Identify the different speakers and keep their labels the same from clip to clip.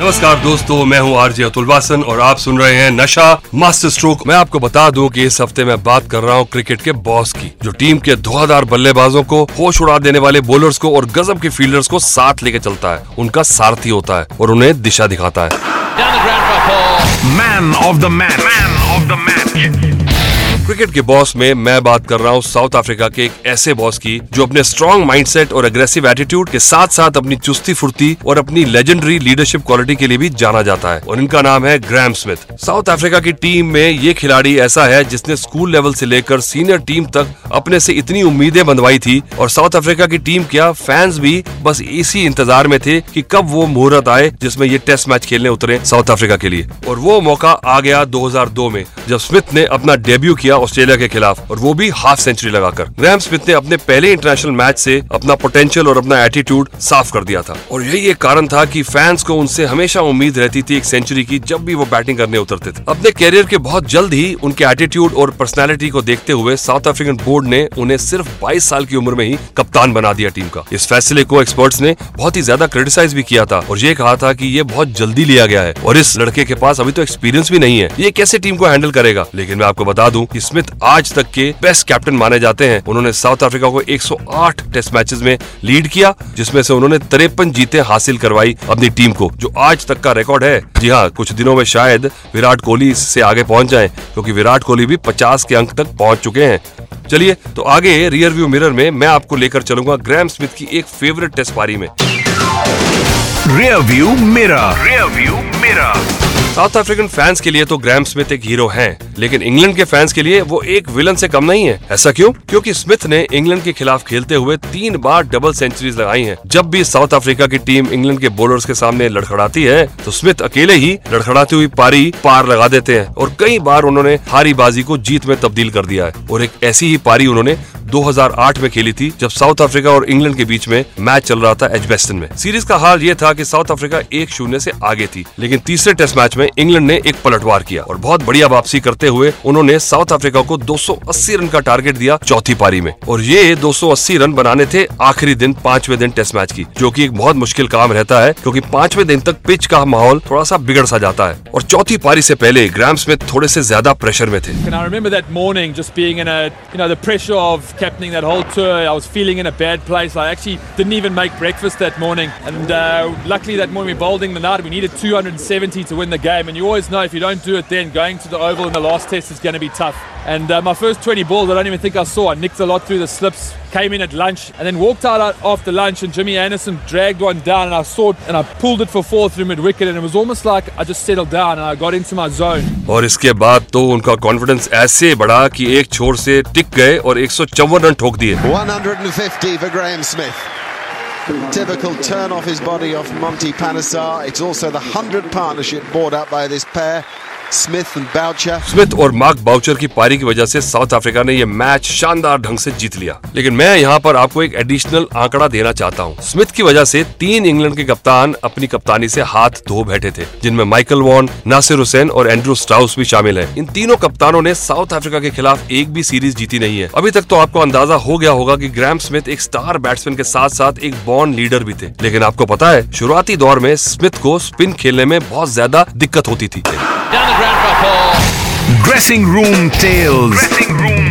Speaker 1: नमस्कार दोस्तों मैं हूँ आरजे अतुल वासन और आप सुन रहे हैं नशा मास्टर स्ट्रोक। मैं आपको बता दूँ कि इस हफ़्ते मैं बात कर रहा हूँ क्रिकेट के बॉस की जो टीम के धुआंधार बल्लेबाजों को होश उड़ा देने वाले बॉलर्स को और गजब के फील्डर्स को साथ लेके चलता है। उनका सारथी होता है और उन्हें दिशा दिखाता है.
Speaker 2: Man of the match man of the match
Speaker 1: cricket के बॉस में मैं बात कर रहा हूँ साउथ अफ्रीका के एक ऐसे बॉस की, जो अपने स्ट्रॉन्ग माइंडसेट और अग्रेसिव एटीट्यूड के साथ साथ अपनी चुस्ती फुर्ती और अपनी लेजेंडरी लीडरशिप क्वालिटी के लिए भी जाना जाता है। और इनका नाम है ग्रैम स्मिथ साउथ अफ्रीका की टीम में ये खिलाड़ी ऐसा है, जिसने स्कूल लेवल से लेकर सीनियर टीम तक अपने से इतनी उम्मीदें बंधवाई थी और साउथ अफ्रीका की टीम क्या फैंस भी बस इसी इंतज़ार में थे कि कब वो मुहूर्त आए, जिसमें ये टेस्ट मैच खेलने उतरे साउथ अफ्रीका के लिए। और वो मौका आ गया 2002 में, जब स्मिथ ने अपना डेब्यू किया ऑस्ट्रेलिया के खिलाफ और वो भी हाफ़ सेंचुरी लगाकर। ग्रैम स्मिथ ने अपने पहले इंटरनेशनल मैच से अपना पोटेंशियल और अपना एटीट्यूड साफ़ कर दिया था। और यही एक कारण था कि फैंस को उनसे हमेशा उम्मीद रहती थी एक सेंचुरी की जब भी वो बैटिंग करने उतरते थे। अपने कैरियर के बहुत जल्द ही उनके एटीट्यूड और पर्सनैलिटी को देखते हुए साउथ अफ्रीकन बोर्ड ने उन्हें सिर्फ़ 22 साल की उम्र में ही कप्तान बना दिया टीम का। इस फैसले को एक्सपर्ट्स ने बहुत ही ज़्यादा क्रिटिसाइज भी किया था और ये कहा था की ये बहुत जल्दी लिया गया है। और इस लड़के के पास अभी तो एक्सपीरियंस भी नहीं है। ये कैसे टीम को हैंडल करेगा? लेकिन मैं आपको बता दूँ कि स्मिथ आज तक के बेस्ट कैप्टन माने जाते हैं। उन्होंने साउथ अफ्रीका को 108 टेस्ट मैचेस में लीड किया, जिसमें से उन्होंने तिरपन जीते हासिल करवाई अपनी टीम को, जो आज तक का रिकॉर्ड है। जी हाँ कुछ दिनों में शायद विराट कोहली इससे आगे पहुँच जाए, क्योंकि विराट कोहली भी 50 के अंक तक पहुँच चुके हैं। चलिए तो आगे रियर व्यू मिरर में मैं आपको लेकर चलूँगा ग्रैम स्मिथ की एक फेवरेट टेस्ट पारी में।
Speaker 2: रियर व्यू मेरा रियर व्यू मेरा
Speaker 1: साउथ अफ्रीकन फैंस के लिए तो ग्राम स्मिथ एक हीरो हैं, लेकिन इंग्लैंड के फैंस के लिए वो एक विलन से कम नहीं है। ऐसा क्यों? क्योंकि स्मिथ ने इंग्लैंड के खिलाफ खेलते हुए तीन बार डबल सेंचुरीज लगाई हैं। जब भी साउथ अफ्रीका की टीम इंग्लैंड के बॉलर्स के सामने लड़खड़ाती है तो स्मिथ अकेले ही लड़खड़ाती हुई पारी पार लगा देते हैं और कई बार उन्होंने हारी बाजी को जीत में तब्दील कर दिया है। और एक ऐसी ही पारी उन्होंने 2008 में खेली थी जब साउथ अफ्रीका और इंग्लैंड के बीच में मैच चल रहा था एजबेस्टन में। सीरीज़ का हाल ये था कि साउथ अफ्रीका एक शून्य से आगे थी लेकिन तीसरे टेस्ट मैच में में इंग्लैंड ने एक पलटवार किया और बहुत बढ़िया वापसी करते हुए उन्होंने साउथ अफ्रीका को 280 रन का टारगेट दिया चौथी पारी में। और ये 280 रन बनाने थे आखिरी दिन पांचवे दिन टेस्ट मैच की, जो की एक बहुत मुश्किल काम रहता है, क्यूँकी पांचवे दिन तक पिच का माहौल थोड़ा सा बिगड़ सा जाता है। और चौथी पारी ऐसी पहले ग्राम स्मिथ थोड़े से ज़्यादा प्रेशर में थे।
Speaker 3: Didn't And you always know if you don't do it then, going to the Oval in the last test is going to be tough. And uh, my first 20 balls, I don't even think I saw. I nicked a lot through the slips, came in at lunch, and then walked out out after lunch. And Jimmy Anderson dragged one down, and I saw it, and I pulled it for four through mid wicket. And it was almost like I just settled down and I got into my zone.
Speaker 1: और इसके बाद तो उनका confidence ऐसे बढ़ा कि एक छोर से टिक गए और एक रन ठोक दिए
Speaker 4: 150 for Graham Smith. Typical turn off his body off Monty Panesar. It's also the 100 partnership brought up by this pair. Smith and Boucher.
Speaker 1: Smith और मार्क बाउचर की पारी की वजह से साउथ अफ्रीका ने यह मैच शानदार ढंग से जीत लिया। लेकिन मैं यहाँ पर आपको एक एडिशनल आंकड़ा देना चाहता हूँ। स्मिथ की वजह से तीन इंग्लैंड के कप्तान अपनी कप्तानी से हाथ धो बैठे थे जिनमें माइकल वॉन नासिर हुसैन और एंड्रू स्ट्राउस भी शामिल है। इन तीनों कप्तानों ने साउथ अफ्रीका के खिलाफ एक भी सीरीज़ जीती नहीं है। अभी तक तो आपको अंदाज़ा हो गया होगा की ग्रैम स्मिथ एक स्टार बैट्समैन के साथ साथ एक बॉन्ड लीडर भी थे। लेकिन आपको पता है शुरुआती दौर में स्मिथ को स्पिन खेलने में बहुत ज़्यादा दिक्कत होती थी।
Speaker 2: Dressing Room Tales. Dressing room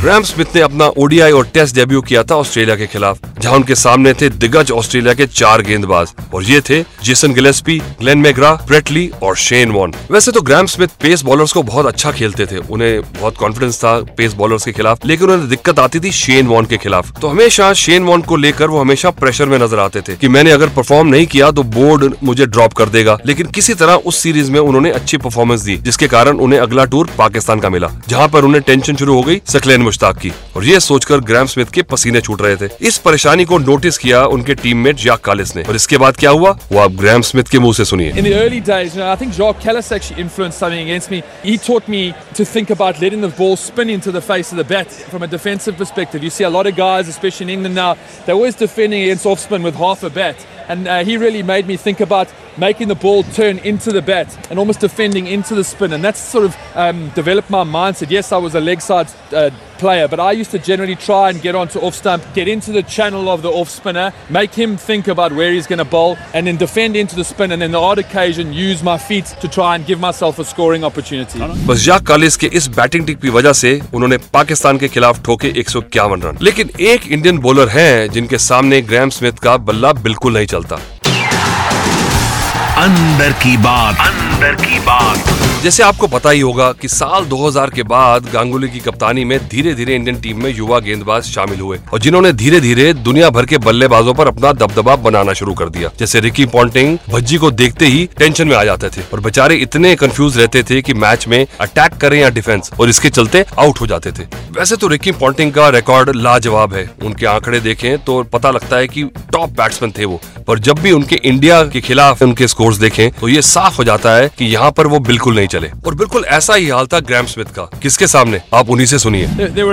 Speaker 1: Graeme Smith ने अपना ओडीआई और टेस्ट डेब्यू किया था ऑस्ट्रेलिया के खिलाफ, जहाँ उनके सामने थे दिग्गज ऑस्ट्रेलिया के चार गेंदबाज, और ये थे Jason Gillespie, Glenn McGrath Brett Lee और शेन वॉन। वैसे तो ग्रैम स्मिथ पेस बॉलर्स को बहुत अच्छा खेलते थे, उन्हें बहुत कॉन्फिडेंस था पेस बॉलर्स के खिलाफ, लेकिन उन्हें दिक्कत आती थी शेन वॉन के खिलाफ। तो हमेशा शेन वॉन को लेकर वो हमेशा प्रेशर में नज़र आते थे की मैंने अगर परफॉर्म नहीं किया तो बोर्ड मुझे ड्रॉप कर देगा, लेकिन किसी तरह उस सीरीज़ में उन्होंने अच्छी परफॉर्मेंस दी, जिसके कारण उन्हें अगला टूर पाकिस्तान का मिला, जहाँ पर उन्हें टेंशन शुरू हो गई सकलेन मुश्ताक की और ये सोचकर ग्राम स्मिथ के पसीने छूट रहे थे इस परेशानी को नोटिस किया उनके टीममेट जाक कालिस ने और इसके बाद क्या हुआ वो आप ग्राम स्मिथ के मुँह से सुनिए
Speaker 3: early days, you know, I think Jacques Callis actually influenced something against me. He taught me to think about letting the ball spin into the face of the bat from a defensive perspective. You see a lot of guys, especially in England now, they're always defending against off spin with half a bat. And uh, he really made me think about making the ball turn into the bat and almost defending into the spin. And that's sort of um, developed my mindset. Yes, I was a leg side uh, player, but I used to generally try and get onto off stump, get into the channel of the off spinner, make him think about where he's going to bowl, and then defend into the spin. And then the odd occasion, use my feet to try and give myself a scoring opportunity.
Speaker 1: बस जाक कालिस के इस batting टिक की वजह से उन्होंने पाकिस्तान के खिलाफ ठोके एक रन लेकिन एक इंडियन बॉलर हैं जिनके सामने ग्रैम स्मिथ का बल्ला बिल्कुल नहीं चलता
Speaker 2: अंदर की बात अंदर की बात।
Speaker 1: जैसे आपको पता ही होगा कि साल 2000 के बाद गांगुली की कप्तानी में धीरे धीरे इंडियन टीम में युवा गेंदबाज शामिल हुए और जिन्होंने धीरे धीरे दुनिया भर के बल्लेबाजों पर अपना दबदबा बनाना शुरू कर दिया। जैसे रिकी पॉन्टिंग भज्जी को देखते ही टेंशन में आ जाते थे और बेचारे इतने कंफ्यूज रहते थे कि मैच में अटैक करें या डिफेंस और इसके चलते आउट हो जाते थे। वैसे तो रिकी पॉन्टिंग का रिकॉर्ड लाजवाब है। उनके आंकड़े देखें तो पता लगता है कि टॉप बैट्समैन थे वो। पर जब भी उनके इंडिया के खिलाफ उनके स्कोर्स देखें तो ये साफ़ हो जाता है कि यहाँ पर वो बिल्कुल नहीं चले। और बिल्कुल ऐसा ही हाल था ग्राम स्मिथ का। किसके सामने? आप उन्हीं से सुनिए।
Speaker 3: There, there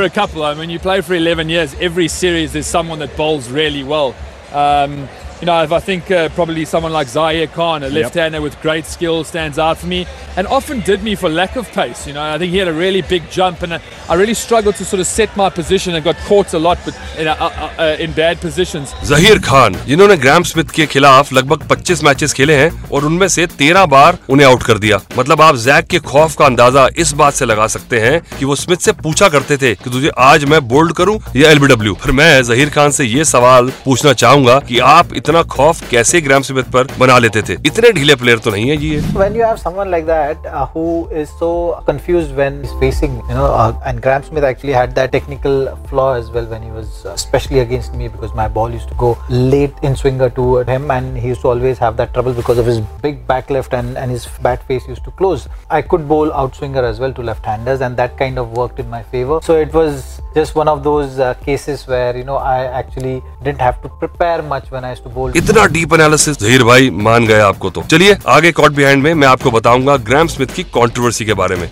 Speaker 3: you know, if I think uh, probably someone like Zaire Khan, a left-hander yep. with great skill, stands out for me, and often did me for lack of pace. You know, I think he had a really big jump, and uh, I really struggled to sort of set my position and got caught a lot, but know, uh, uh, uh, in bad positions.
Speaker 1: Zaheer Khan जिन्होंने ग्राम Smith के खिलाफ लगभग 25 matches खेले हैं और उनमें से 13 बार उन्हें आउट कर दिया मतलब आप जैक के खौफ का अंदाज़ा इस बात से लगा सकते हैं कि वो स्मिथ से पूछा करते थे कि तुझे आज मैं बोल्ड करूँ या एलबीडब्ल्यू फिर मैं जहीर खान से ये सवाल पूछना चाहूँगा कि आप इतना खौफ कैसे ग्राम सेवक पर बना लेते थे? इतने ढीले प्लेयर तो नहीं है जी
Speaker 5: when you have someone like that who is so confused when he is facing you know and Graeme Smith actually had that technical flaw as well when he was specially against me because my ball used to go late inswinger to him and he used to always have that trouble because of his big back left and and his bat face used to close I could bowl outswinger as well to left handers and that kind of worked in my favour so it was just one of those uh, cases where you know I actually didn't have to prepare much when I used to bowl.
Speaker 1: इतना deep analysis Zaheer भाई मान गए आपको तो चलिए आगे caught behind में मैं आपको बताऊँगा ग्राम स्मिथ की कंट्रोवर्सी के बारे में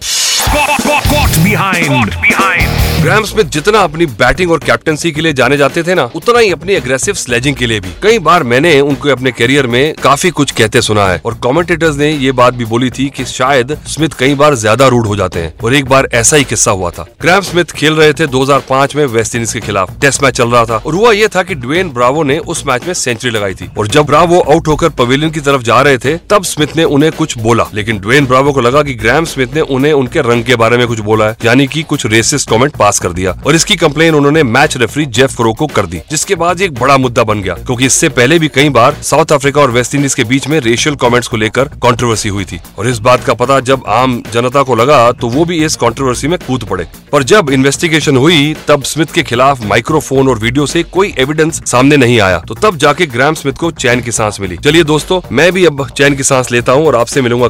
Speaker 2: Caught behind.
Speaker 1: ग्राम स्मिथ जितना अपनी बैटिंग और कैप्टनसी के लिए जाने जाते थे ना, उतना ही अपनी एग्रेसिव स्लेजिंग के लिए भी। कई बार मैंने उनको अपने करियर में काफ़ी कुछ कहते सुना है और कमेंटेटर्स ने ये बात भी बोली थी कि शायद स्मिथ कई बार ज़्यादा रूड हो जाते हैं और एक बार ऐसा ही किस्सा हुआ था। ग्राम स्मिथ खेल रहे थे 2005 में वेस्ट इंडीज के खिलाफ। टेस्ट मैच चल रहा था और हुआ यह था कि ड्वेन ब्रावो ने उस मैच में सेंचुरी लगाई थी और जब ब्रावो आउट होकर पवेलियन की तरफ़ जा रहे थे, तब स्मिथ ने उन्हें कुछ बोला। लेकिन ड्वेन ब्रावो को लगा की ग्राम स्मिथ ने उन्हें उनके रंग के बारे में कुछ बोला है, यानी कि कुछ रेसिस्ट कमेंट पास कर दिया और इसकी कंप्लेन उन्होंने मैच रेफरी जेफ क्रो को कर दी, जिसके बाद एक बड़ा मुद्दा बन गया, क्योंकि इससे पहले भी कई बार साउथ अफ्रीका और वेस्ट इंडीज के बीच में रेशियल कमेंट्स को लेकर कंट्रोवर्सी हुई थी। और इस बात का पता जब आम जनता को लगा तो वो भी इस कंट्रोवर्सी में कूद पड़े। पर जब इन्वेस्टिगेशन हुई, तब स्मिथ के खिलाफ माइक्रोफोन और वीडियो से कोई एविडेंस सामने नहीं आया। तो तब जाके ग्राम स्मिथ को चैन की सांस मिली। चलिए दोस्तों, मैं भी अब चैन की सांस लेता हूँ और आपसे मिलूँगा।